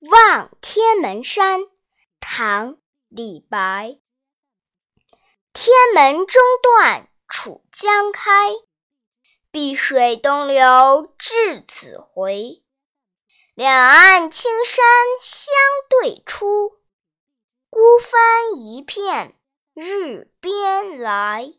望天门山唐李白。天门中断楚江开碧水东流至此回。两岸青山相对出孤帆一片日边来。